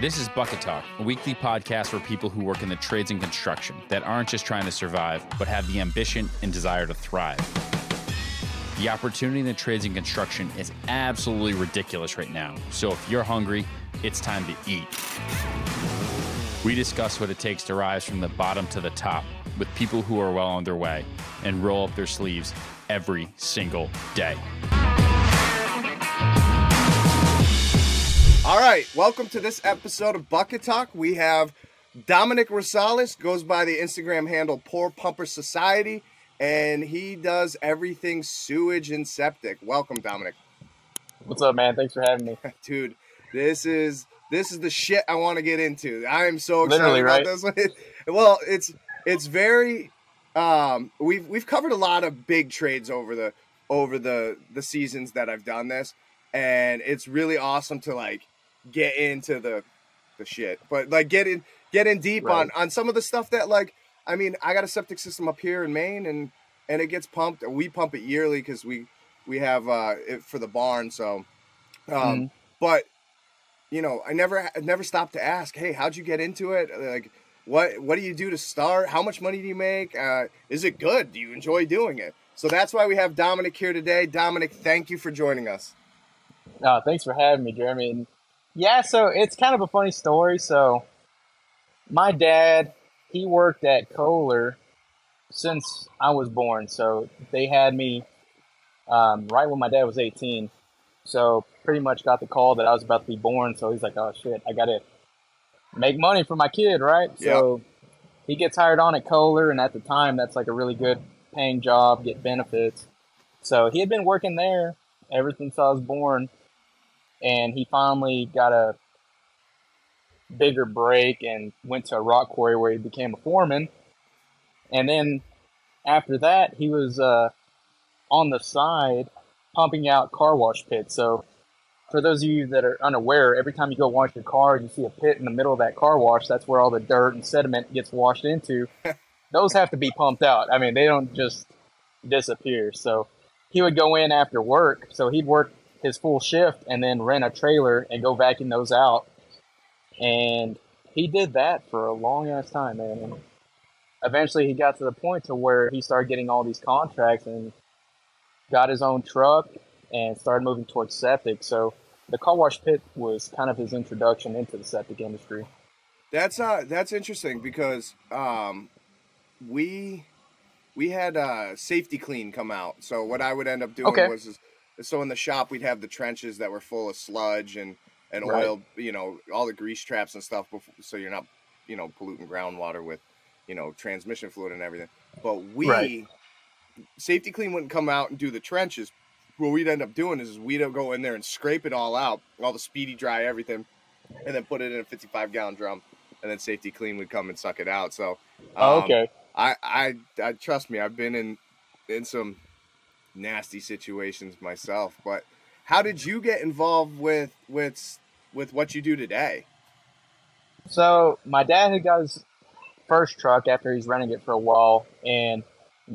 This is Bucket Talk, a weekly podcast for people who work in the trades and construction that aren't just trying to survive, but have the ambition and desire to thrive. The opportunity in the trades and construction is absolutely ridiculous right now. So if you're hungry, it's time to eat. We discuss what it takes to rise from the bottom to the top with people who are well on their way and roll up their sleeves every single day. All right, welcome to this episode of Bucket Talk. We have Dominic Rosales, goes by the Instagram handle Poor Pumper Society, and he does everything sewage and septic. Welcome, Dominic. What's up, man? Thanks for having me. Dude, this is this is the shit I want to get into. I am so excited Literally, about right? this one. well, it's it's very um we've we've covered a lot of big trades over the over the the seasons that I've done this and it's really awesome to like get into the the shit. But like get in get in deep on Right. on some of the stuff that like I mean, I got a septic system up here in Maine and and it gets pumped. and We pump it yearly cuz we we have uh it for the barn so um Mhm. but you know, I never I never stopped to ask, "Hey, how'd you get into it? Like what what do you do to start? How much money do you make? Uh, is it good? Do you enjoy doing it?" So that's why we have Dominic here today. Dominic, thank you for joining us. No, thanks for having me, Jeremy. And yeah, so it's kind of a funny story. So my dad, he worked at Kohler since I was born. So they had me um, right when my dad was 18. So pretty much got the call that I was about to be born. So he's like, "Oh shit, I gotta make money for my kid, right?" So he gets hired on at Kohler, and at the time, that's like a really good paying job, get benefits. So he had been working there ever since I was born, and he finally got a bigger break and went to a rock quarry where he became a foreman. And then after that, he was uh, on the side pumping out car wash pits. So for those of you that are unaware, every time you go wash your car, you see a pit in the middle of that car wash. That's where all the dirt and sediment gets washed into. Those have to be pumped out. I mean, they don't just disappear. So he would go in after work. So he'd work his full shift and then rent a trailer and go vacuum those out. And he did that for a long ass time, man. And eventually he got to the point to where he started getting all these contracts and got his own truck and started moving towards septic. So the car wash pit was kind of his introduction into the septic industry. That's uh that's interesting because um we we had uh Safety-Kleen come out. So what I would end up doing Okay. was so in the shop we'd have the trenches that were full of sludge and and Right. oil, you know, all the grease traps and stuff before, so you're not, you know, polluting groundwater with, you know, transmission fluid and everything. But we Right. Safety-Kleen wouldn't come out and do the trenches. What we'd end up doing is we'd go in there and scrape it all out, all the speedy dry everything, and then put it in a 55 gallon drum, and then Safety-Kleen would come and suck it out. So, Oh, um, okay. I, I, I trust me, I've been in in some nasty situations myself. But how did you get involved with with with what you do today? So my dad had got his first truck after he's running it for a while, and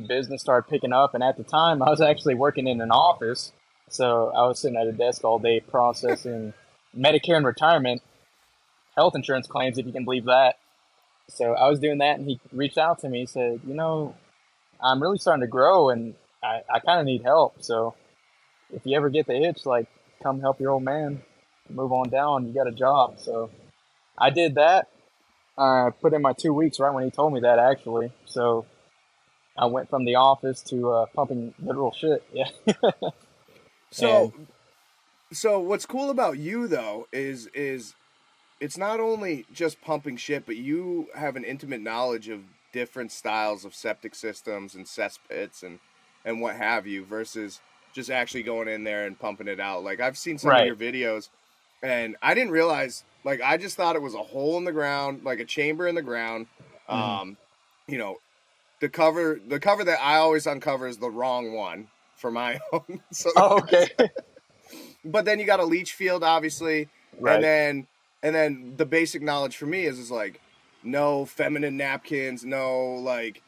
business started picking up. And at the time, I was actually working in an office, so I was sitting at a desk all day processing Medicare and retirement health insurance claims, if you can believe that. So I was doing that, and he reached out to me. He said, "You know, I'm really starting to grow, and I, I kind of need help. So if you ever get the itch, like, come help your old man move on down. You got a job." So I did that. I put in my two weeks right when he told me that, actually. So I went from the office to uh, pumping literal shit. Yeah. So, so what's cool about you though is is it's not only just pumping shit, but you have an intimate knowledge of different styles of septic systems and cesspits and and what have you versus just actually going in there and pumping it out. Like I've seen some Right. of your videos and I didn't realize like I just thought it was a hole in the ground, like a chamber in the ground. Mhm. Um, you know, the cover the cover that I always uncover is the wrong one for my own. So oh, okay. but then you got a leach field obviously right. and then and then the basic knowledge for me is is like no feminine napkins no like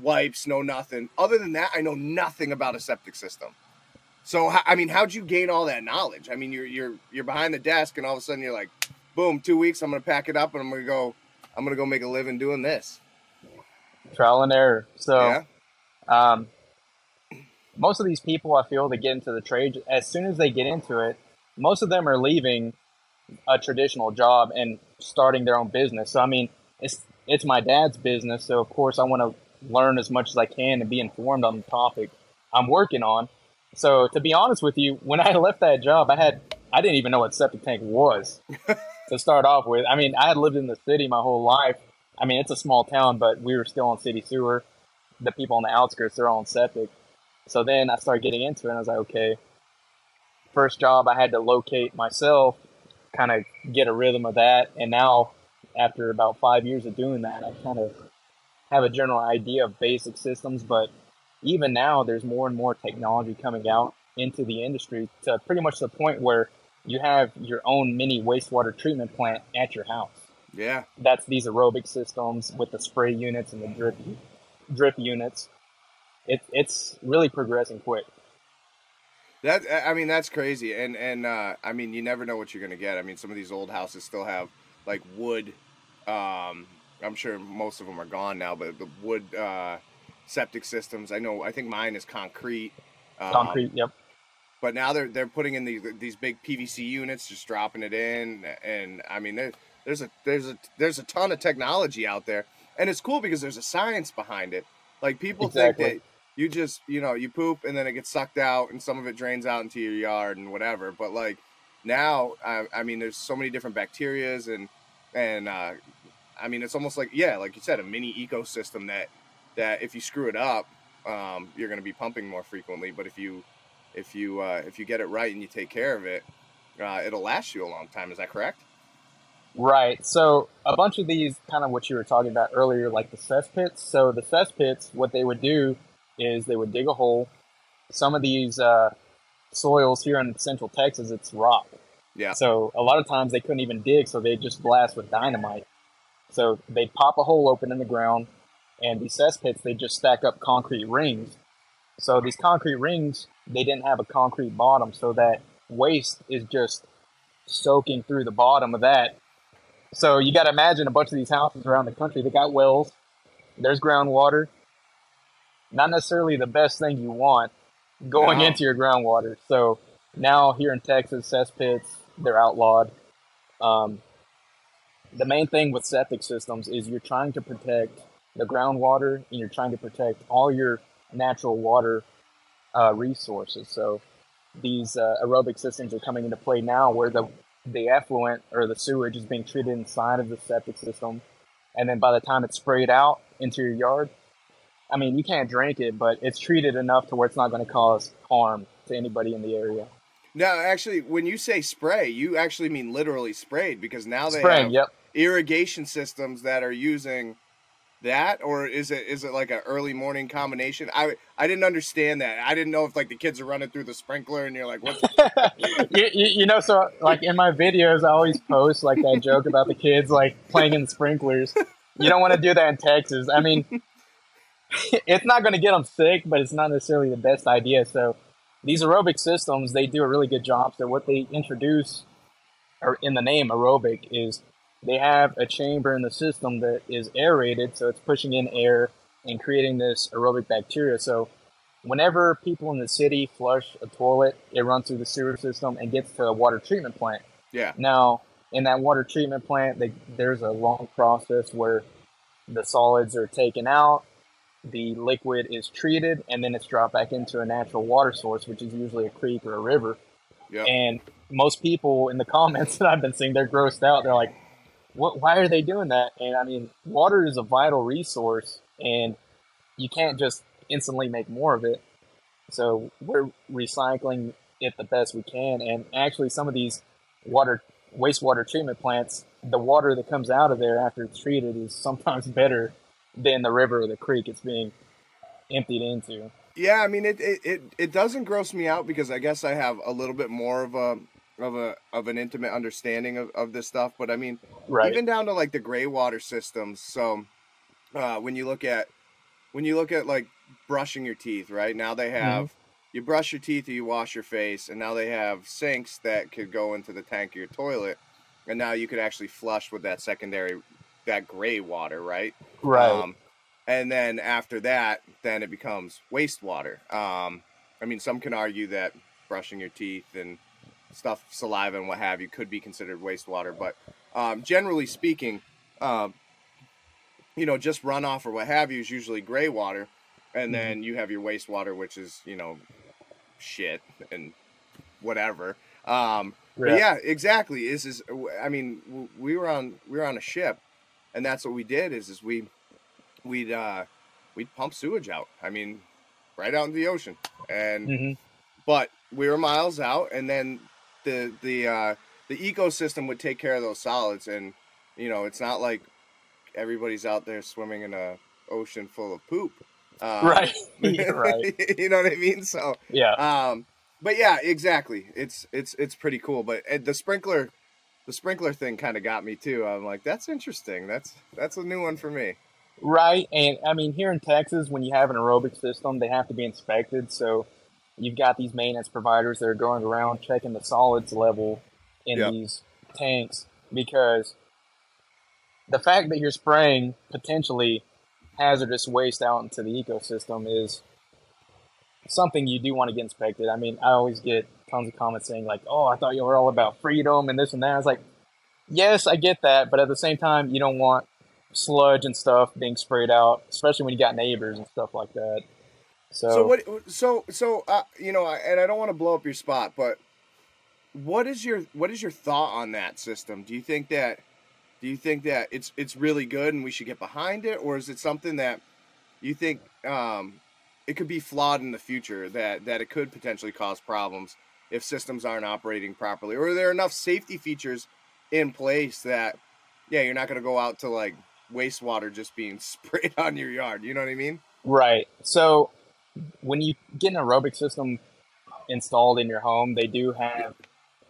wipes no nothing other than that i know nothing about a septic system so i mean how'd you gain all that knowledge i mean you're you're you're behind the desk and all of a sudden you're like boom, two weeks. I'm gonna pack it up and I'm gonna go. I'm gonna go make a living doing this. Trial and error. So, Yeah. um, most of these people, I feel, that get into the trade, as soon as they get into it, most of them are leaving a traditional job and starting their own business. So, I mean, it's it's my dad's business, so of course I want to learn as much as I can and be informed on the topic I'm working on. So, to be honest with you, when I left that job, I had I didn't even know what septic tank was to start off with. I mean, I had lived in the city my whole life. I mean, it's a small town, but we were still on city sewer. The people on the outskirts, they're all on septic. So then I started getting into it, and I was like, okay. First job, I had to locate myself, kind of get a rhythm of that. And now, after about five years of doing that, I kind of have a general idea of basic systems. But even now, there's more and more technology coming out into the industry to pretty much the point where you have your own mini wastewater treatment plant at your house. Yeah. That's these aerobic systems with the spray units and the drip drip units. It, it's really progressing quick. That I mean that's crazy, and and uh, I mean you never know what you're gonna get. I mean some of these old houses still have like wood. Um, I'm sure most of them are gone now, but the wood uh, septic systems. I know. I think mine is concrete. Um, Concrete, yep. But now they're they're putting in these these big PVC units, just dropping it in, and I mean there, there's a there's a there's a ton of technology out there, and it's cool because there's a science behind it. Like people Exactly. think that you just you know you poop and then it gets sucked out and some of it drains out into your yard and whatever. But like now, I, I mean, there's so many different bacterias and and uh, I mean it's almost like yeah, like you said, a mini ecosystem that that if you screw it up, um, you're going to be pumping more frequently. But if you if you uh, if you get it right and you take care of it, uh, it'll last you a long time. Is that correct? Right. So a bunch of these, kind of what you were talking about earlier, like the cesspits. So the cesspits, what they would do is they would dig a hole. Some of these uh, soils here in Central Texas, it's rock. Yeah. So a lot of times they couldn't even dig, so they just blast with dynamite. So they'd pop a hole open in the ground, and these cesspits they just stack up concrete rings. So these concrete rings, they didn't have a concrete bottom, so that waste is just soaking through the bottom of that. So you got to imagine a bunch of these houses around the country. They got wells. There's groundwater. Not necessarily the best thing you want going into your groundwater. So now here in Texas, cesspits they're outlawed. Um, the main thing with septic systems is you're trying to protect the groundwater and you're trying to protect all your natural water uh, resources. So these uh, aerobic systems are coming into play now where the the effluent or the sewage is being treated inside of the septic system. And then by the time it's sprayed out into your yard i mean you can't drink it but it's treated enough to where it's not going to cause harm to anybody in the area. Now, actually, when you say spray, you actually mean literally sprayed because now they spraying have yep irrigation systems that are using that, or is it is it like an early morning combination? I I didn't understand that. I didn't know if like the kids are running through the sprinkler and you're like, what? you, you, know so like in my videos i always post like that joke about the kids like playing in sprinklers you don't want to do that in texas i mean it's not going to get them sick but it's not necessarily the best idea so these aerobic systems they do a really good job so what they introduce or in the name aerobic is they have a chamber in the system that is aerated so it's pushing in air and creating this aerobic bacteria so whenever people in the city flush a toilet, it runs through the sewer system and gets to a water treatment plant. Yeah, Now, in that water treatment plant, they, there's a long process where the solids are taken out, the liquid is treated, and then it's dropped back into a natural water source, which is usually a creek or a river. yeah, And most people in the comments that I've been seeing, they're grossed out. They're like, "What? Why are they doing that?" And I mean, water is a vital resource, and you can't just instantly make more of it. So we're recycling it the best we can. And actually, some of these water wastewater treatment plants, the water that comes out of there after it's treated is sometimes better than the river or the creek it's being emptied into. yeah. I mean, it, it it it doesn't gross me out because I guess I have a little bit more of a of a of an intimate understanding of, of this stuff. But I mean, Right. even down to like the gray water systems. So uh, when you look at when you look at like brushing your teeth, right now they have you brush your teeth or you wash your face, and now they have sinks that could go into the tank of your toilet. and now you could actually flush with that secondary, that gray water, right? Right. Um, and then after that, then it becomes wastewater. Um, I mean, some can argue that brushing your teeth and stuff, saliva and what have you, could be considered wastewater. But um, generally speaking, um, you know, just runoff or what have you is usually gray water, and then you have your wastewater, which is you know, shit and whatever. Um, but yeah, exactly. Is is I mean, we were on we were on a ship, and that's what we did. Is is we we'd uh, we'd pump sewage out. I mean, right out into the ocean, and hmm but we were miles out, and then the the uh, the ecosystem would take care of those solids, and you know, it's not like everybody's out there swimming in a ocean full of poop. Um, Right. Right. you know what I mean? So, Yeah. um, but yeah, exactly. It's it's it's pretty cool. But the sprinkler, the sprinkler thing kind of got me too. I'm like, that's interesting. That's that's a new one for me. Right, and I mean here in Texas, when you have an aerobic system, they have to be inspected. So you've got these maintenance providers that are going around checking the solids level in Yep. these tanks because the fact that you're spraying potentially hazardous waste out into the ecosystem is something you do want to get inspected. I mean, I always get tons of comments saying like, "Oh, I thought you were all about freedom and this and that." I was like, "Yes, I get that, but at the same time, you don't want sludge and stuff being sprayed out, especially when you got neighbors and stuff like that." So, So what? So so uh, you know, and I don't want to blow up your spot, but what is your what is your thought on that system? Do you think that do you think that it's it's really good and we should get behind it, or is it something that you think um, it could be flawed in the future that that it could potentially cause problems if systems aren't operating properly, or are there enough safety features in place that yeah, you're not going to go out to like wastewater just being sprayed on your yard. You know what I mean? Right. So when you get an aerobic system installed in your home, they do have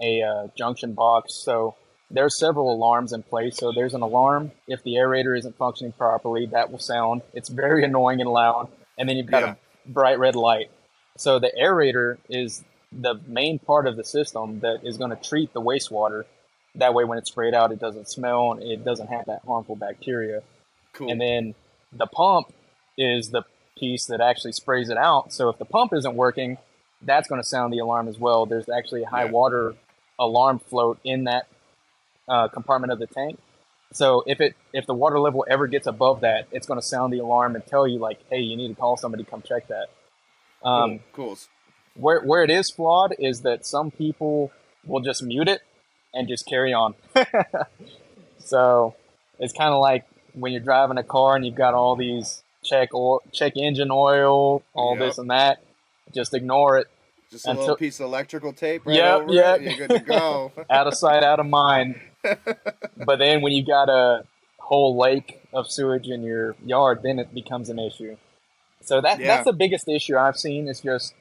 a uh, junction box. So there are several alarms in place. So there's an alarm if the aerator isn't functioning properly, that will sound. It's very annoying and loud. And then you've got Yeah. a bright red light. So the aerator is the main part of the system that is going to treat the wastewater. That way, when it's sprayed out, it doesn't smell and it doesn't have that harmful bacteria. Cool. And then the pump is the piece that actually sprays it out. So if the pump isn't working, that's going to sound the alarm as well. There's actually a high Yeah. water alarm float in that uh, compartment of the tank. So if it if the water level ever gets above that, it's going to sound the alarm and tell you like, hey, you need to call somebody come check that. Um, cool. cool. where where it is flawed is that some people will just mute it and just carry on. so it's kind of like when you're driving a car and you've got all these check oil, check engine oil, all Yep. this and that. Just ignore it. Just a Until- little piece of electrical tape right Yep, yep. it. You're good to go. Out of sight, out of mind. But then when you've got a whole lake of sewage in your yard, then it becomes an issue. So that Yeah. that's the biggest issue I've seen is just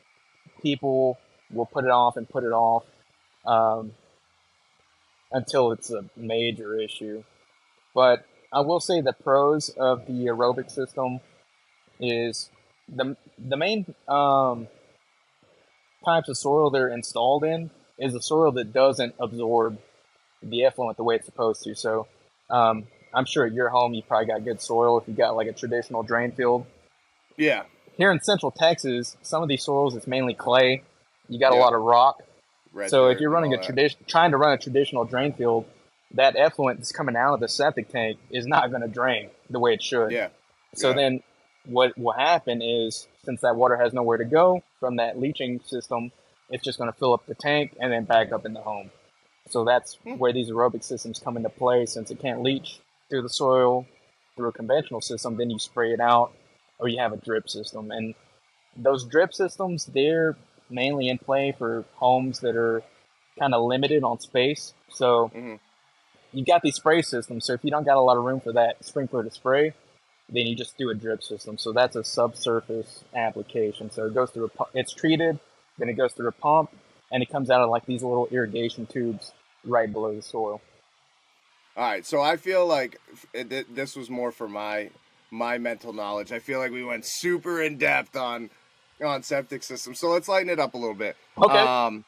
people will put it off and put it off um, until it's a major issue. But I will say the pros of the aerobic system is the the main um, types of soil they're installed in is a soil that doesn't absorb the effluent the way it's supposed to. So um, I'm sure at your home you probably got good soil if you got like a traditional drain field. yeah. Here in Central Texas, some of these soils it's mainly clay. You got a lot of rock. Red so if you're running a tradition, trying to run a traditional drain field, that effluent that's coming out of the septic tank is not going to drain the way it should. Yeah. So Yeah. then what will happen is since that water has nowhere to go from that leaching system, it's just going to fill up the tank and then back up in the home. So that's Hmm. where these aerobic systems come into play since it can't leach through the soil through a conventional system, then you spray it out or you have a drip system. And those drip systems, they're mainly in play for homes that are kind of limited on space. So Mhm. you've got these spray systems. So if you don't got a lot of room for that sprinkler to spray, then you just do a drip system. So that's a subsurface application. So it goes through a, it's treated, then it goes through a pump, and it comes out of like these little irrigation tubes right below the soil. All right. So I feel like th- this was more for my my mental knowledge. I feel like we went super in depth on on septic systems. So let's lighten it up a little bit. Okay. Um,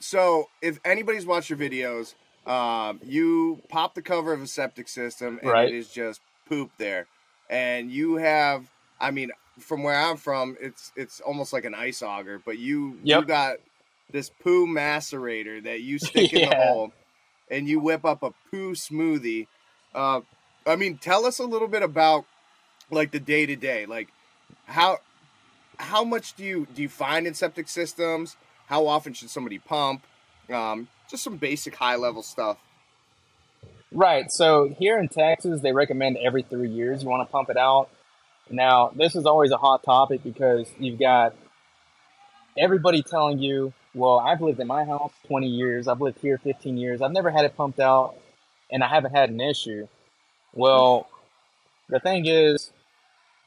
so if anybody's watched your videos, Um, you pop the cover of a septic system, and Right. it is just poop there, and you have. I mean, from where I'm from, it's it's almost like an ice auger, but you you Yep. got this poo macerator that you stick in the hole, and you whip up a poo smoothie. Uh, I mean, tell us a little bit about like the day to day, like how how much do you do you find in septic systems? How often should somebody pump? Um, just some basic high level stuff. Right. So here in Texas, they recommend every three years you want to pump it out. Now, this is always a hot topic because you've got everybody telling you, well, I've lived in my house 20 years, I've lived here 15 years, I've never had it pumped out, and I haven't had an issue. Well, the thing is,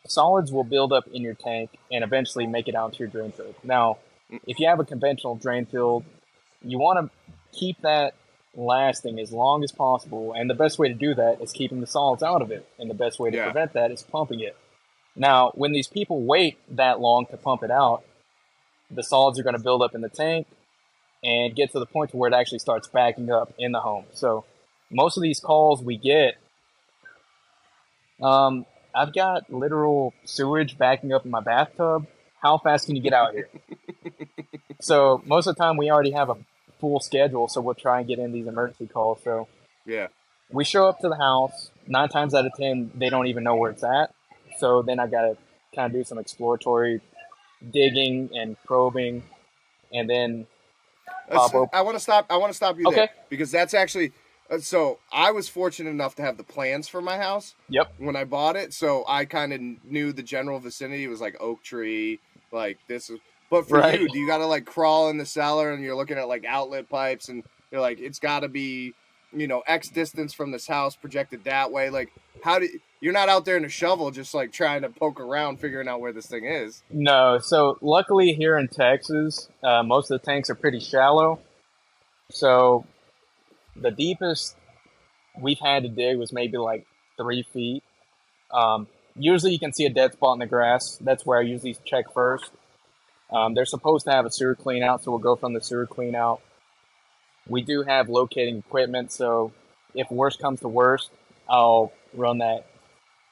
solids will build up in your tank and eventually make it out to your drain field. Now, if you have a conventional drain field, you want to keep that lasting as long as possible. And the best way to do that is keeping the solids out of it. And the best way to Yeah. prevent that is pumping it. Now, when these people wait that long to pump it out, the solids are going to build up in the tank and get to the point to where it actually starts backing up in the home. So most of these calls we get, um, I've got literal sewage backing up in my bathtub. How fast can you get out here? so most of the time we already have a full schedule, so we'll try and get in these emergency calls. So Yeah. we show up to the house. Nine times out of ten, they don't even know where it's at. So then I got to kind of do some exploratory digging and probing, and then Pop open. I want to stop. I want to stop you there because that's actually. Uh, so I was fortunate enough to have the plans for my house yep, when I bought it, so I kind of knew the general vicinity. It was like oak tree, like this is. But for Right. you, do you got to like crawl in the cellar and you're looking at like outlet pipes and you're like, it's got to be, you know, X distance from this house projected that way. Like, how do you're not out there in a shovel just like trying to poke around figuring out where this thing is? no. So luckily here in Texas, uh, most of the tanks are pretty shallow. So the deepest we've had to dig was maybe like three feet. Um, usually you can see a dead spot in the grass. That's where I usually check first. Um, they're supposed to have a sewer clean out, so we'll go from the sewer clean out. We do have locating equipment, so if worst comes to worst, I'll run that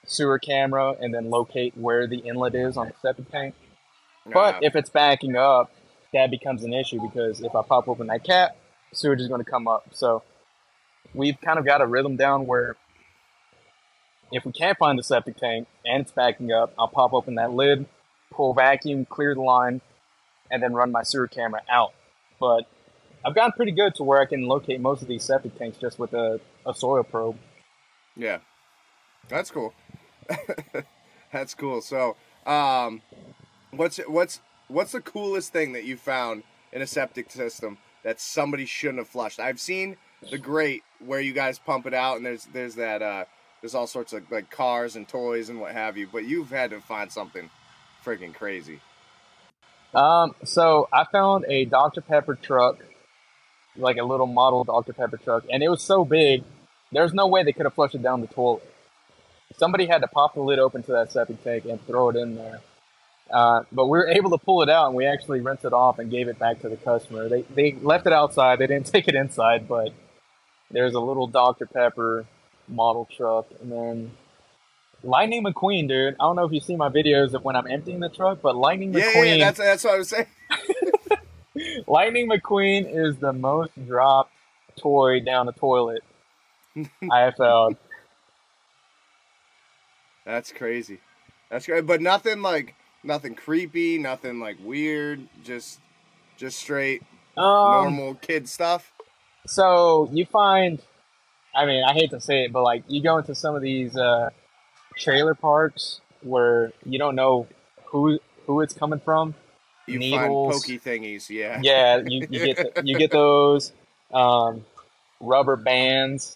sewer camera and then locate where the inlet is on the septic tank. But if it's backing up, that becomes an issue because if I pop open that cap, sewage is going to come up. So we've kind of got a rhythm down where if we can't find the septic tank and it's backing up, I'll pop open that lid, pull vacuum, clear the line, and then run my sewer camera out. But I've gotten pretty good to where I can locate most of these septic tanks just with a, a soil probe. Yeah, that's cool. that's cool. So, um, what's what's what's the coolest thing that you found in a septic system that somebody shouldn't have flushed? I've seen the grate where you guys pump it out, and there's there's that uh, there's all sorts of like cars and toys and what have you. But you've had to find something freaking crazy. Um, so I found a Dr. Pepper truck, like a little model Dr. Pepper truck, and it was so big, there's no way they could have flushed it down the toilet. Somebody had to pop the lid open to that septic tank and throw it in there. Uh, but we were able to pull it out, and we actually rinsed it off and gave it back to the customer. They they left it outside. They didn't take it inside, but there's a little Dr. Pepper model truck, and then Lightning McQueen, dude. I don't know if you see my videos of when I'm emptying the truck, but Lightning Yeah, McQueen. yeah, yeah, that's that's what I was saying. Lightning McQueen is the most dropped toy down the toilet I have found. That's crazy. That's great, but nothing like nothing creepy, nothing like weird. Just just straight Um, normal kid stuff. so you find, I mean, I hate to say it, but like you go into some of these uh, trailer parks where you don't know who who it's coming from. You needles. find pokey thingies, yeah. Yeah, you, you get the, you get those um, rubber bands,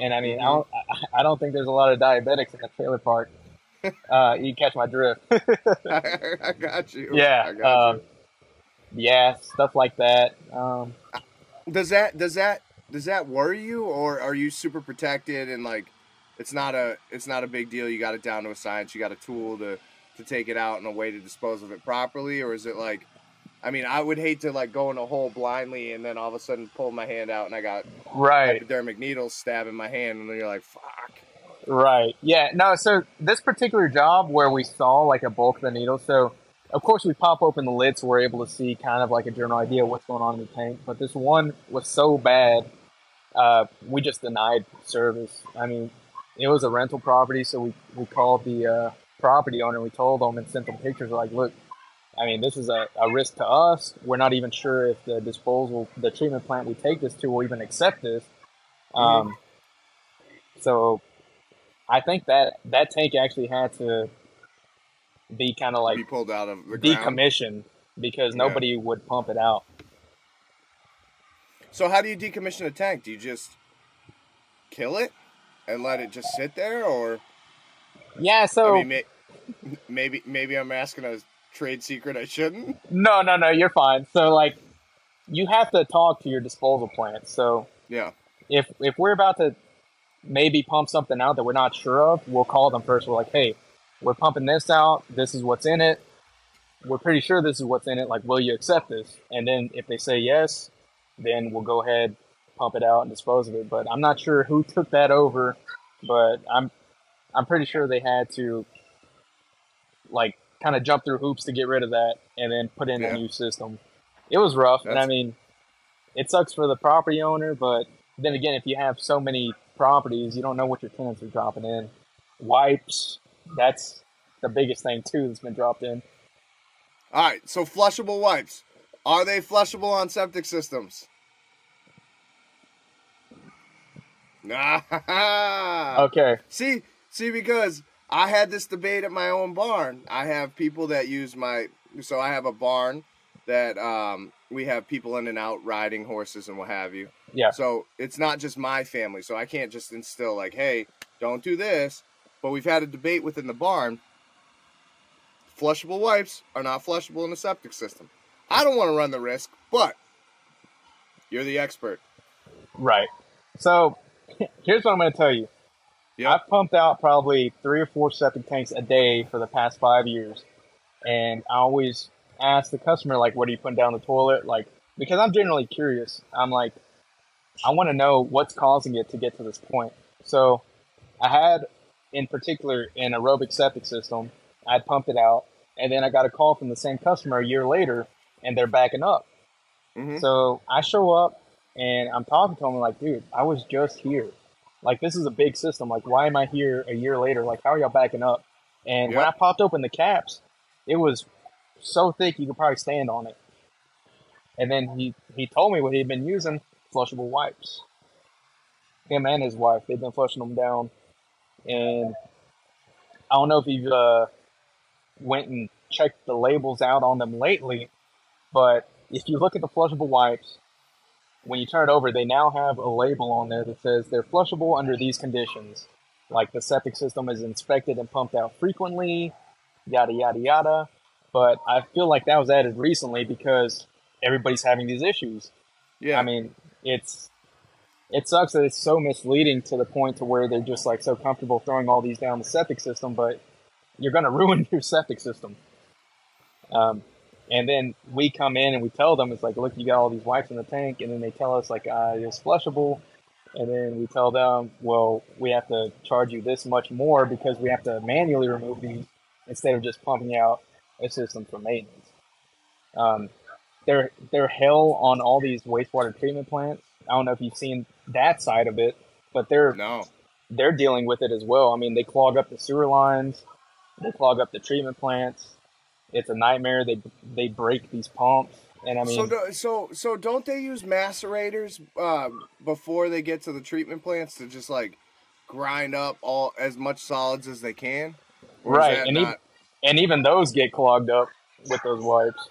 and I mean, I don't I, don't think there's a lot of diabetics in the trailer park. Uh, you catch my drift. I got you. Yeah, I got um, yeah, stuff like that. Um. Does that does that does that worry you, or are you super protected and like it's not a it's not a big deal? You got it down to a science. You got a tool to to take it out and a way to dispose of it properly, or is it like I mean, I would hate to like go in a hole blindly and then all of a sudden pull my hand out and I got right hypodermic needles stabbing my hand, and then you're like, fuck. Right. Yeah. No. So this particular job where we saw like a bulk of the needle. So of course we pop open the lid, so we're able to see kind of like a general idea of what's going on in the tank. But this one was so bad, uh, we just denied service. I mean, it was a rental property, so we we called the uh, property owner. We told them and sent them pictures. Like, look, I mean, this is a, a risk to us. We're not even sure if the disposal, the treatment plant we take this to will even accept this. Um, so I think that that tank actually had to be kind of like Be pulled out of the ground. decommissioned because Yeah. nobody would pump it out. So how do you decommission a tank? Do you just kill it and let it just sit there, or Yeah, so I mean, may, maybe maybe I'm asking a trade secret I shouldn't. no, no, no, you're fine. So like, you have to talk to your disposal plant. So Yeah. if if we're about to maybe pump something out that we're not sure of, we'll call them first. We're like, hey, we're pumping this out. This is what's in it. We're pretty sure this is what's in it. Like, will you accept this? And then if they say yes, then we'll go ahead, pump it out, and dispose of it. But I'm not sure who took that over. But I'm I'm pretty sure they had to like kind of jump through hoops to get rid of that and then put in Yeah. a new system. It was rough, and I mean, it sucks for the property owner, but then again, if you have so many properties, you don't know what your tenants are dropping in. Wipes, that's the biggest thing too that's been dropped in. All right. So flushable wipes. Are they flushable on septic systems? Okay, See, see, because I had this debate at my own barn. I have people that use my, so I have a barn that um, we have people in and out riding horses and what have you. yeah, So it's not just my family. So I can't just instill like, hey, don't do this. But we've had a debate within the barn. Flushable wipes are not flushable in the septic system. I don't want to run the risk, but you're the expert. right. So here's what I'm going to tell you. Yep. I've pumped out probably three or four septic tanks a day for the past five years, and I always ask the customer like, "What are you putting down the toilet?" Like, because I'm generally curious. I'm like, I want to know what's causing it to get to this point. So, I had, in particular, an aerobic septic system. I'd pumped it out, and then I got a call from the same customer a year later, and they're backing up. Mhm. So I show up and I'm talking to him like, dude, I was just here. Like this is a big system. Like why am I here a year later? Like how are y'all backing up? And when I popped open the caps, it was so thick you could probably stand on it. And then he he told me what he'd been using flushable wipes. Him and his wife, they've been flushing them down. And I don't know if you've uh, went and checked the labels out on them lately, but if you look at the flushable wipes, when you turn it over, they now have a label on there that says they're flushable under these conditions. Like the septic system is inspected and pumped out frequently, yada, yada, yada. But I feel like that was added recently because everybody's having these issues. Yeah. I mean, it's it sucks that it's so misleading to the point to where they're just like so comfortable throwing all these down the septic system, but you're going to ruin your septic system. Um, and then we come in and we tell them it's like, look, you got all these wipes in the tank, and then they tell us like uh, it's flushable, and then we tell them, well, we have to charge you this much more because we have to manually remove these instead of just pumping out a system for maintenance. Um, they're they're hell on all these wastewater treatment plants. I don't know if you've seen that side of it, but they're no. they're dealing with it as well. I mean, they clog up the sewer lines, they clog up the treatment plants. It's a nightmare. They they break these pumps, and I mean, so, do, so, so don't they use macerators uh, before they get to the treatment plants to just like grind up all as much solids as they can? Or Right, and not- even- and even those get clogged up with those wipes.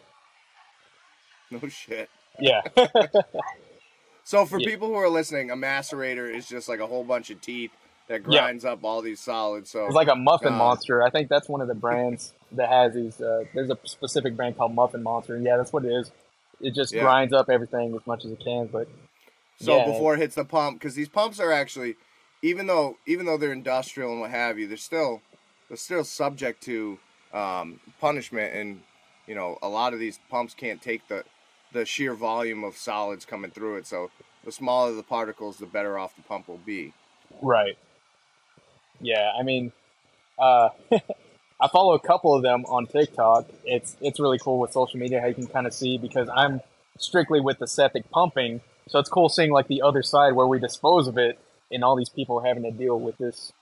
no shit. Yeah, So for Yeah. people who are listening, a macerator is just like a whole bunch of teeth that Yeah. grinds up all these solids. So it's like a muffin Uh, monster. I think that's one of the brands that has these. Uh, there's a specific brand called Muffin Monster. and Yeah, that's what it is. It just Yeah. grinds up everything as much as it can. But So Yeah. before it hits the pump, because these pumps are actually, even though even though they're industrial and what have you, they're still they're still subject to um, punishment and you know, a lot of these pumps can't take the the sheer volume of solids coming through it. So the smaller the particles, the better off the pump will be. Right. Yeah, I mean, uh, I follow a couple of them on TikTok. It's it's really cool with social media how you can kind of see because I'm strictly with the septic pumping, so it's cool seeing like the other side where we dispose of it, and all these people having to deal with this,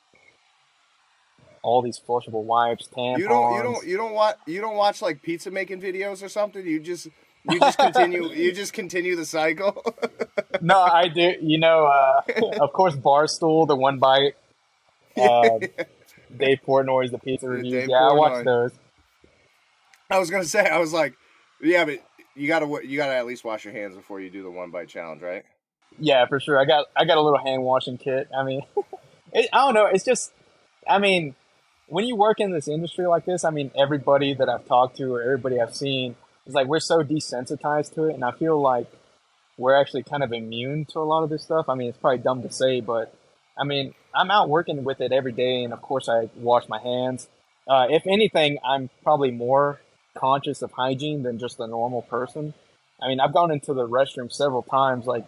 all these flushable wipes, tampons. You don't you don't you don't watch you don't watch like pizza making videos or something. You just you just continue you just continue the cycle. no, I do. You know, uh, of course, Barstool, the one bite. Uh, Dave Portnoy's the pizza reviews. Dave yeah, Portnoy. I watched those. I was gonna say, I was like, yeah, but you gotta you gotta at least wash your hands before you do the one bite challenge, right? Yeah, for sure. I got I got a little hand washing kit. I mean, it, I don't know. It's just, I mean, when you work in this industry like this, I mean, everybody that I've talked to or everybody I've seen is like we're so desensitized to it, and I feel like we're actually kind of immune to a lot of this stuff. I mean, it's probably dumb to say, but I mean, I'm out working with it every day, and of course, I wash my hands. Uh, if anything, I'm probably more conscious of hygiene than just a normal person. I mean, I've gone into the restroom several times, like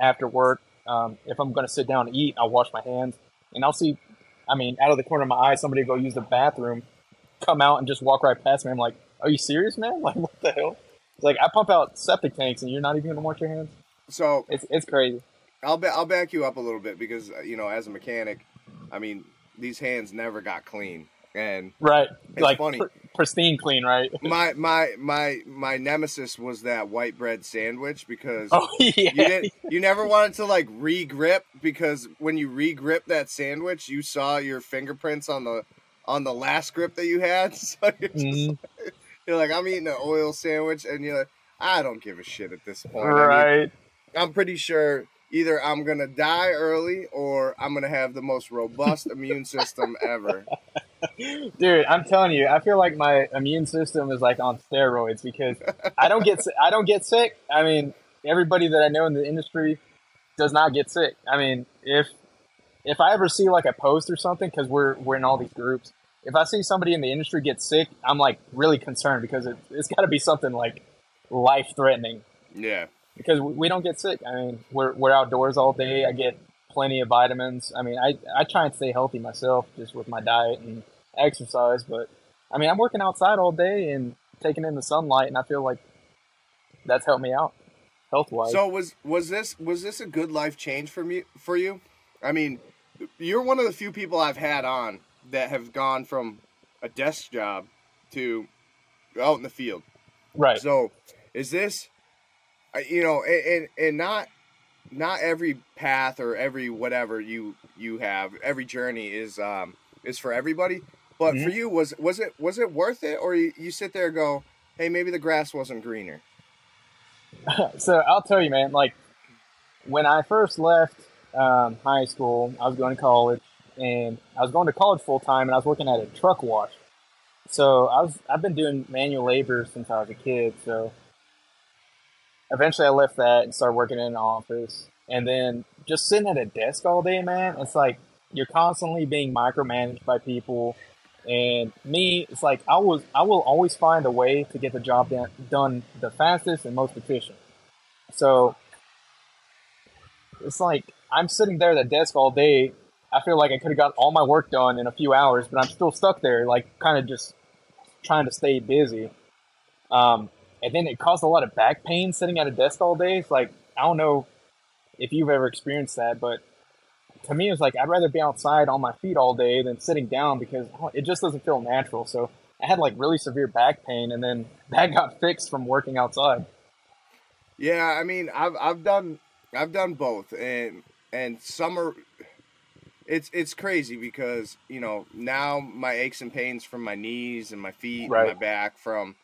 after work. Um, if I'm going to sit down and eat, I'll wash my hands, and I'll see. I mean, out of the corner of my eye, somebody go use the bathroom, come out and just walk right past me. I'm like, "Are you serious, man? Like, what the hell?" It's like I pump out septic tanks, and you're not even going to wash your hands. So it's it's crazy. I'll ba- I'll back you up a little bit because uh, you know, as a mechanic, I mean, these hands never got clean, and right, like funny. Pr- pristine clean, right? my my my my nemesis was that white bread sandwich because oh, yeah. you didn't you never wanted to like re-grip because when you re-grip that sandwich, you saw your fingerprints on the on the last grip that you had. So you're, mm-hmm. like, you're like, I'm eating an oil sandwich, and you're like, I don't give a shit at this point. Right. I mean, I'm pretty sure either I'm gonna die early or I'm gonna have the most robust immune system ever. Dude, I'm telling you, I feel like my immune system is like on steroids because I don't get I don't get sick. I mean, everybody that I know in the industry does not get sick. I mean, if if I ever see like a post or something, because we're we're in all these groups, if I see somebody in the industry get sick, I'm like really concerned because it, it's got to be something like life threatening. Yeah because we don't get sick. I mean, we're we're outdoors all day. I get plenty of vitamins. I mean, I I try and stay healthy myself just with my diet and exercise. But I mean, I'm working outside all day and taking in the sunlight, and I feel like that's helped me out health wise. So was was this was this a good life change for me for you? I mean, you're one of the few people I've had on that have gone from a desk job to out in the field. Right. So, is this you know, and and not not every path or every whatever you you have, every journey is um is for everybody. But mm-hmm. for you, was was it was it worth it, or you, you sit there and go, hey, maybe the grass wasn't greener? so I'll tell you, man. Like when I first left um, high school, I was going to college, and I was going to college full time, and I was working at a truck wash. So I was I've been doing manual labor since I was a kid. So eventually I left that and started working in an office. And then just sitting at a desk all day, man, it's like you're constantly being micromanaged by people. And me, it's like I was I will always find a way to get the job done, done the fastest and most efficient. So it's like I'm sitting there at the desk all day. I feel like I could have got all my work done in a few hours, but I'm still stuck there, like kind of just trying to stay busy. Um, and then it caused a lot of back pain sitting at a desk all day. It's like I don't know if you've ever experienced that, but to me, it's like I'd rather be outside on my feet all day than sitting down because oh, it just doesn't feel natural. So I had like really severe back pain, and then that got fixed from working outside. Yeah, I mean, I've I've done I've done both, and and summer. It's it's crazy because you know now my aches and pains from my knees and my feet right. and my back from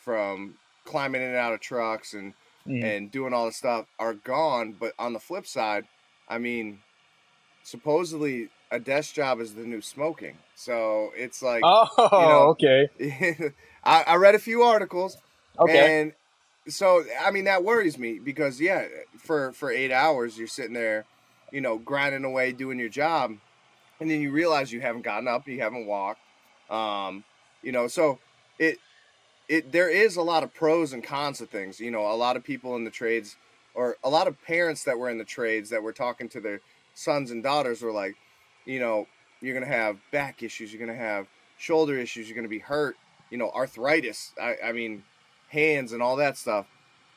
from climbing in and out of trucks and mm. and doing all this stuff are gone. But on the flip side, I mean, supposedly a desk job is the new smoking. So it's like, oh, you know, okay. I, I read a few articles, okay, and so I mean that worries me because yeah, for for eight hours you're sitting there, you know, grinding away doing your job, and then you realize you haven't gotten up, you haven't walked, um, you know, so it it there is a lot of pros and cons of things. You know, a lot of people in the trades or a lot of parents that were in the trades that were talking to their sons and daughters were like, you know, you're gonna have back issues, you're gonna have shoulder issues, you're gonna be hurt, you know, arthritis. I, I mean, hands and all that stuff.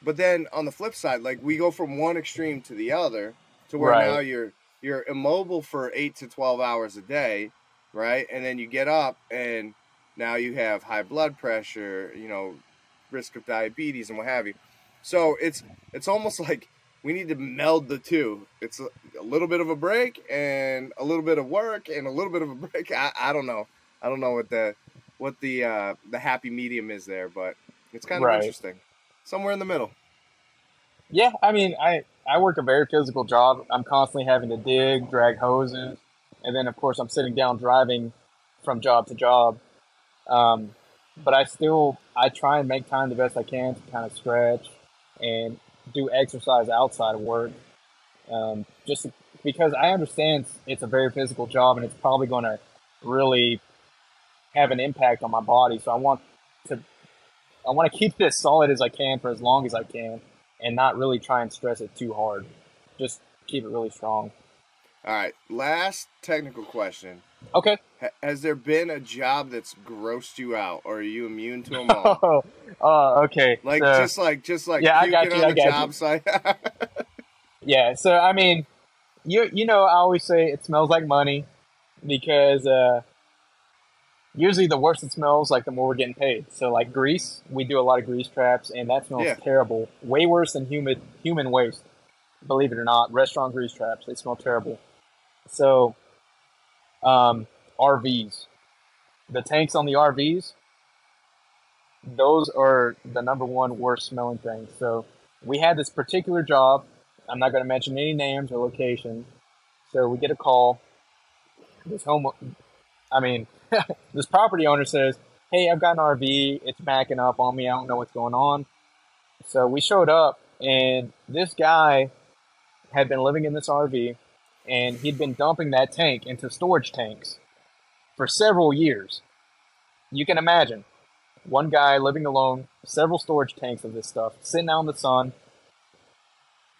But then on the flip side, like we go from one extreme to the other, to where Right. now you're you're immobile for eight to twelve hours a day, right? And then you get up and now you have high blood pressure, you know, risk of diabetes and what have you. So it's it's almost like we need to meld the two. It's a, a little bit of a break and a little bit of work and a little bit of a break. I, I don't know. I don't know what the what the uh, the happy medium is there, but it's kind of Right. interesting. Somewhere in the middle. Yeah, I mean, I I work a very physical job. I'm constantly having to dig, drag hoses, and then of course I'm sitting down driving from job to job. Um, but I still I try and make time the best I can to kind of stretch and do exercise outside of work. Um, just because I understand it's a very physical job and it's probably going to really have an impact on my body. So I want to I want to keep this solid as I can for as long as I can and not really try and stress it too hard. Just keep it really strong. All right. Last technical question. Okay. Ha- has there been a job that's grossed you out, or are you immune to them all? Oh, uh, okay. Like so, just like just like Yeah, I got you, on I the got job you. site. yeah. So I mean, you you know, I always say it smells like money because uh, usually the worse it smells, like the more we're getting paid. So like grease, we do a lot of grease traps, and that smells Yeah. terrible. Way worse than human human waste. Believe it or not, restaurant grease traps they smell terrible. So, um, RVs, the tanks on the RVs, those are the number one worst smelling thing. So we had this particular job. I'm not going to mention any names or locations. So we get a call. This home, I mean, this property owner says, "Hey, I've got an RV. It's backing up on me. I don't know what's going on." So we showed up, and this guy had been living in this RV, and he'd been dumping that tank into storage tanks for several years. You can imagine one guy living alone, several storage tanks of this stuff, sitting out in the sun,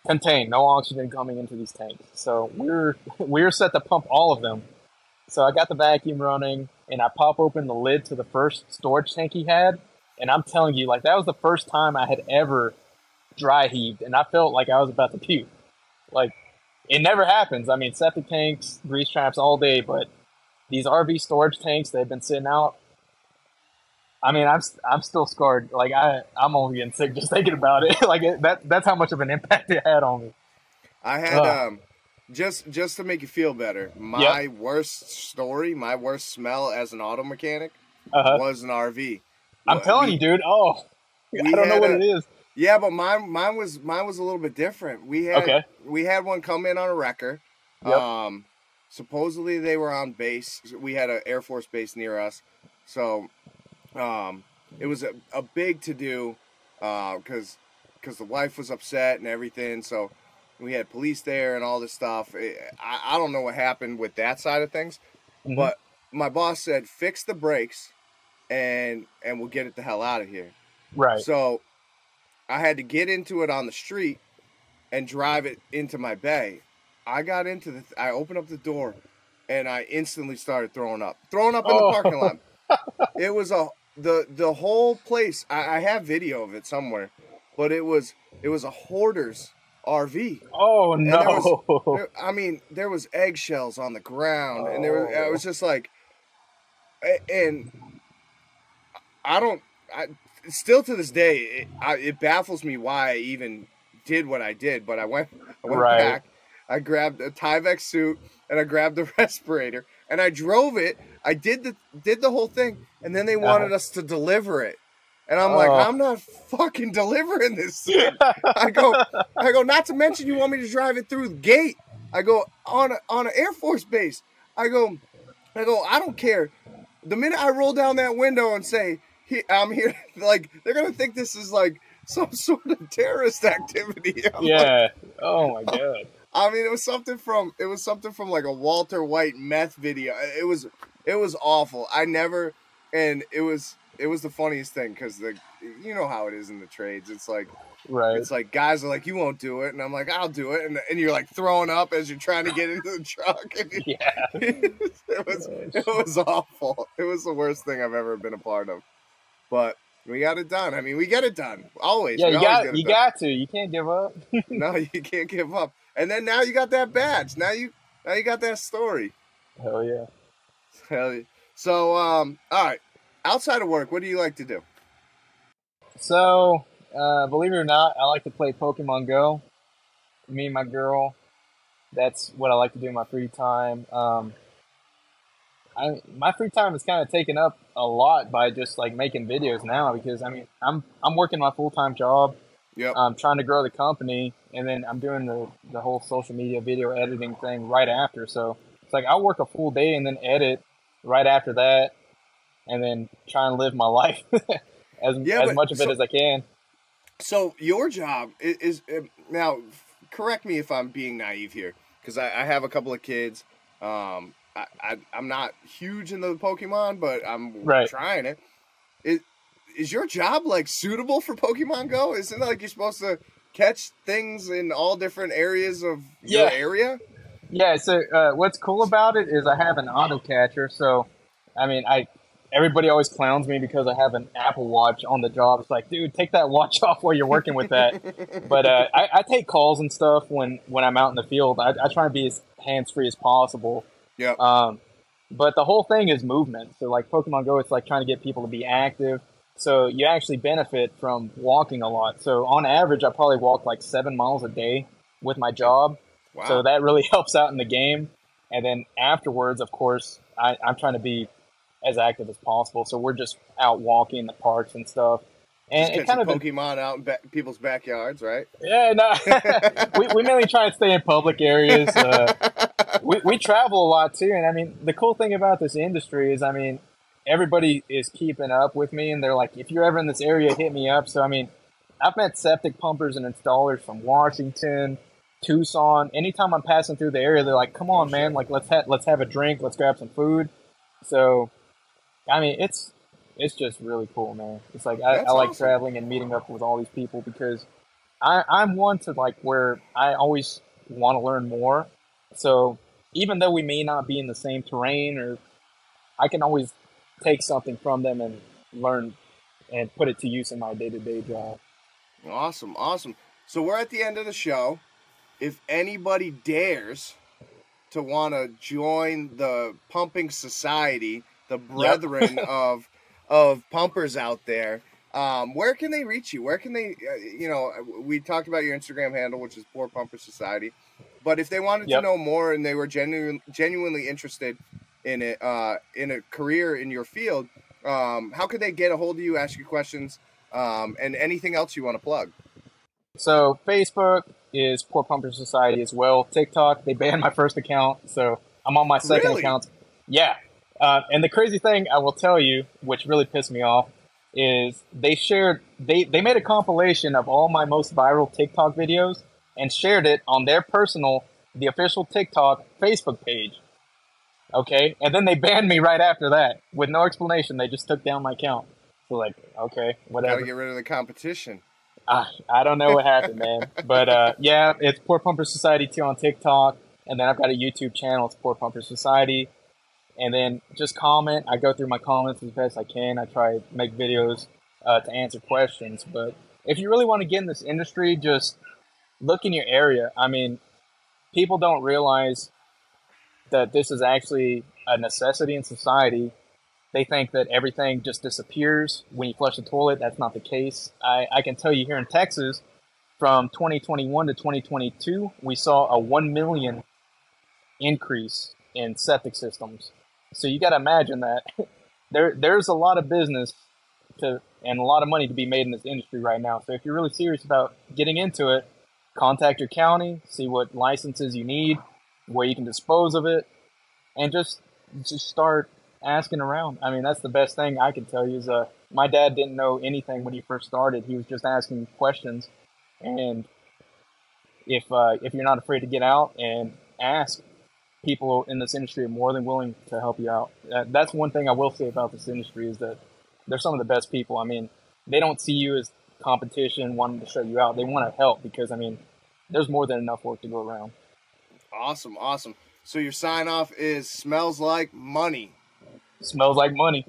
contained, no oxygen coming into these tanks. So we're we're set to pump all of them. So I got the vacuum running, and I pop open the lid to the first storage tank he had, and I'm telling you, like that was the first time I had ever dry heaved, and I felt like I was about to puke. Like it never happens. I mean, septic tanks, grease traps all day, but these RV storage tanks they've been sitting out I mean, I'm I'm still scarred. Like I I'm only getting sick just thinking about it. like it, that that's how much of an impact it had on me. I had Ugh. um just just to make you feel better. My worst story, my worst smell as an auto mechanic Uh-huh. was an RV. I'm Well, telling we- you, dude. Oh, I don't know what a- it is. Yeah, but mine mine was mine was a little bit different. We had Okay. we had one come in on a wrecker. Yep. Um supposedly they were on base. We had an Air Force base near us. So um it was a, a big to do uh cuz cuz the wife was upset and everything. So we had police there and all this stuff. Eh, I, I don't know what happened with that side of things, Mhm. but my boss said fix the brakes and and we'll get it the hell out of here. Right. So I had to get into it on the street and drive it into my bay. I got into the I opened up the door and I instantly started throwing up. Throwing up in Oh. the parking lot. It was a the the whole place I, I have video of it somewhere, but it was it was a hoarder's RV. oh there no. There- I mean, there was eggshells on the ground, and there was, I oh. was just like, and I don't. I still to this day, it, I, it baffles me why I even did what I did. But I went, I went Right. back. I grabbed a Tyvek suit and I grabbed the respirator and I drove it. I did the did the whole thing, and then they uh-huh. wanted us to deliver it. And I'm like, Oh. I'm not fucking delivering this. thing. I go, I go. Not to mention, you want me to drive it through the gate. I go on a, on an Air Force base. I go, I go. I don't care. The minute I roll down that window and say, he, "I'm here," like they're gonna think this is like some sort of terrorist activity. I'm like, yeah. Oh my god. I mean, it was something from it was something from like a Walter White meth video. It was it was awful. I never, and it was it was the funniest thing because the you know how it is in the trades. It's like Right. it's like guys are like you won't do it, and I'm like I'll do it, and and you're like throwing up as you're trying to get into the truck. Yeah. it was it was awful. It was the worst thing I've ever been a part of, but we got it done. I mean, we get it done always. Yeah, We you got you done. got to. You can't give up. no, you can't give up. And then now you got that badge. Now you now you got that story. Hell yeah. Hell yeah. So um, all right. Outside of work, what do you like to do? So, uh, believe it or not, I like to play Pokemon Go. Me and my girl. That's what I like to do in my free time. Um, I my free time is kind of taken up a lot by just like making videos now because I mean I'm I'm working my full time job. Yep. I'm trying to grow the company, and then I'm doing the the whole social media video editing thing right after. So it's like I'll work a full day and then edit right after that, and then try and live my life as Yeah, as much of it as I can. So your job is, is uh, now. Correct me if I'm being naive here, because I, I have a couple of kids. Um, I, I I'm not huge into the Pokemon, but I'm Right. trying it. Is is your job like suitable for Pokemon Go? Isn't it like you're supposed to catch things in all different areas of your area? Yeah. So uh, what's cool about it is I have an auto catcher. So I mean, I everybody always clowns me because I have an Apple Watch on the job. It's like, dude, take that watch off while you're working with that. but uh, I, I take calls and stuff when when I'm out in the field. I, I try to be as hands free as possible. Yep. Um, but the whole thing is movement. So like Pokemon Go, it's like trying to get people to be active. So you actually benefit from walking a lot. So on average, I probably walk like seven miles a day with my job. Wow. So that really helps out in the game. And then afterwards, of course, I, I'm trying to be as active as possible. So we're just out walking the parks and stuff. And it kind of Pokemon out in ba- people's backyards, right? yeah, no, we, we mainly try and stay in public areas. Uh, we, we travel a lot too, and I mean, the cool thing about this industry is, I mean, everybody is keeping up with me, and they're like, if you're ever in this area, hit me up. So I mean, I've met septic pumpers and installers from Washington, Tucson. Anytime I'm passing through the area, they're like, "Come on, man! Like, let's ha- let's have a drink, let's grab some food." So, I mean, it's it's just really cool, man. It's like I, I like awesome. traveling and meeting up with all these people because I, I'm one to like where I always want to learn more. So even though we may not be in the same terrain, or I can always take something from them and learn and put it to use in my day to day job. Awesome, awesome. So we're at the end of the show. If anybody dares to want to join the pumping society, the brethren of of pumpers out there, um, where can they reach you? Where can they, uh, you know, we talked about your Instagram handle, which is Poor Pumper Society. But if they wanted Yep. to know more and they were genuine, genuinely interested in it, uh, in a career in your field, um, how could they get a hold of you, ask you questions, um, and anything else you want to plug? So Facebook is Poor Pumper Society as well. TikTok, they banned my first account, so I'm on my second Really? account. Yeah. Uh, and the crazy thing I will tell you, which really pissed me off, is they shared they they made a compilation of all my most viral TikTok videos and shared it on their personal, the official TikTok Facebook page. Okay, and then they banned me right after that with no explanation. They just took down my account. So like, okay, whatever. Gotta get rid of the competition. I, I don't know what happened, man. But uh, yeah, it's Poor Pumper Society too on TikTok, and then I've got a YouTube channel. It's Poor Pumper Society, and then just comment. I go through my comments as best I can. I try to make videos uh, to answer questions. But if you really want to get in this industry, just look in your area. I mean, people don't realize that this is actually a necessity in society they think that everything just disappears when you flush the toilet. That's not the case. I, I can tell you here in Texas, from 2021 to 2022, we saw a 1 million increase in septic systems. So you got to imagine that there there's a lot of business to and a lot of money to be made in this industry right now. So if you're really serious about getting into it, contact your county, see what licenses you need, where you can dispose of it, and just just start asking around. I mean, that's the best thing I can tell you is uh, my dad didn't know anything when he first started. He was just asking questions, and if uh, if you're not afraid to get out and ask, people in this industry are more than willing to help you out. That's one thing I will say about this industry is that they're some of the best people. I mean, they don't see you as competition, wanting to show you out. They want to help because I mean, there's more than enough work to go around. Awesome, awesome. So your sign off is smells like money. Smells like money.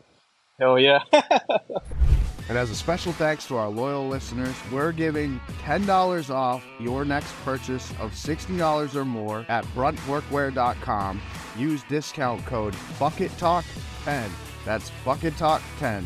Hell yeah. And as a special thanks to our loyal listeners, we're giving $10 off your next purchase of $60 or more at bruntworkwear.com. Use discount code BucketTalk10. That's BucketTalk10